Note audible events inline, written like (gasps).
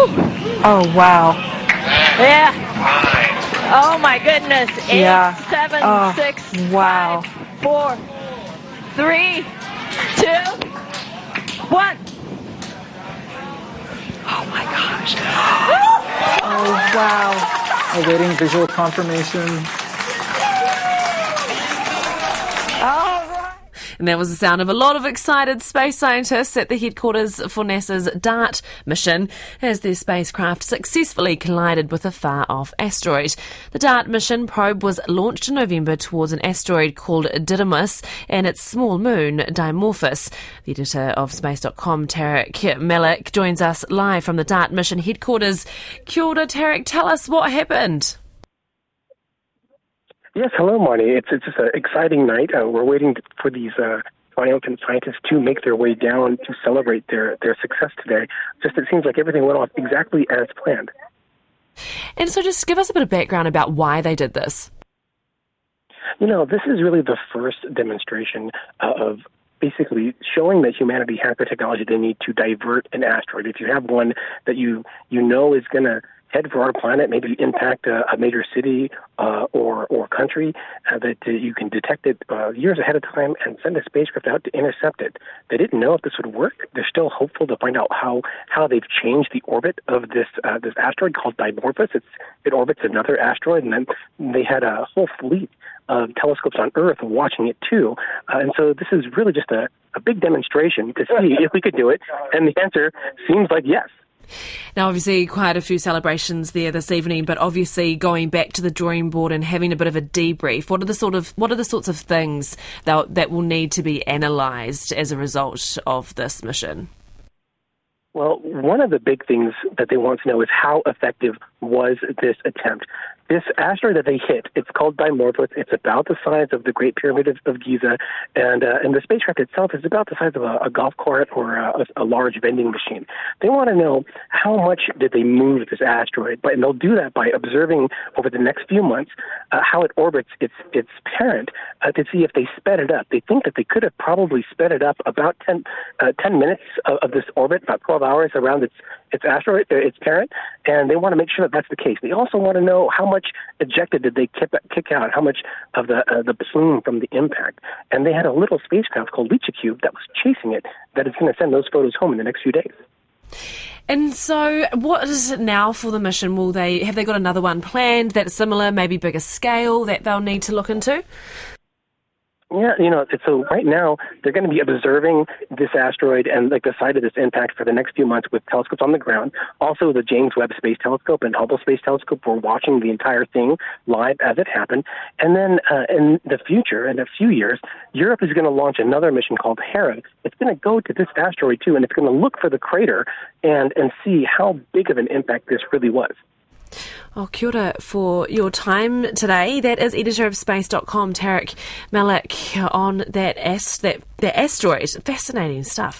Oh, wow. Yeah. Oh my goodness. Eight, Yeah. seven, Oh, six, wow. five, four, three, two, one. Oh, my gosh. (gasps) Oh, wow. Awaiting visual confirmation. All right. And that was the sound of a lot of excited space scientists at the headquarters for NASA's DART mission as their spacecraft successfully collided with a far off asteroid. The DART mission probe was launched in November towards an asteroid called Didymos and its small moon, Dimorphos. The editor of Space.com, Tariq Malik, joins us live from the DART mission headquarters. Kia ora, Tariq, tell us what happened. Yes, hello, Marty. It's it's just an exciting night. Uh, we're waiting for these uh, triumphant scientists to make their way down to celebrate their their success today. Just it seems like everything went off exactly as planned. And so just give us a bit of background about why they did this. You know, this is really the first demonstration uh, of basically showing that humanity has the technology they need to divert an asteroid. If you have one that you you know is going to head for our planet, maybe impact a, a major city uh, or or country, uh, that uh, you can detect it uh, years ahead of time and send a spacecraft out to intercept it. They didn't know if this would work. They're still hopeful to find out how how they've changed the orbit of this uh, this asteroid called Dimorphos. It's it orbits another asteroid, and then they had a whole fleet of telescopes on Earth watching it too. Uh, and so this is really just a, a big demonstration to see if we could do it. And the answer seems like yes. Now, obviously, quite a few celebrations there this evening, but obviously going back to the drawing board and having a bit of a debrief. What are the sort of what are the sorts of things that that will need to be analysed as a result of this mission? Well, one of the big things that they want to know is how effective was this attempt. This asteroid that they hit, it's called Dimorphos. It's about the size of the Great Pyramid of, of Giza, and uh, and the spacecraft itself is about the size of a, a golf cart or a, a large vending machine. They want to know how much did they move this asteroid, but and they'll do that by observing over the next few months uh, how it orbits its its parent uh, to see if they sped it up. They think that they could have probably sped it up about 10, uh, 10 minutes of, of this orbit, about 12 hours around its its asteroid, its parent, and they want to make sure that that's the case. They also want to know how much ejected did they kick, kick out, how much of the uh, the plume from the impact. And they had a little spacecraft called LICIACube that was chasing it that is going to send those photos home in the next few days. And so, what is it now for the mission? Will they have they got another one planned that's similar, maybe bigger scale that they'll need to look into? Yeah, you know, so right now they're going to be observing this asteroid and like the site of this impact for the next few months with telescopes on the ground. Also, the James Webb Space Telescope and Hubble Space Telescope were watching the entire thing live as it happened. And then uh, in the future, in a few years, Europe is going to launch another mission called Hera. It's going to go to this asteroid too, and it's going to look for the crater and and see how big of an impact this really was. Oh, kia ora for your time today. That is editor of space.com, Tariq Malik, on that, ast- that, that asteroid. Fascinating stuff.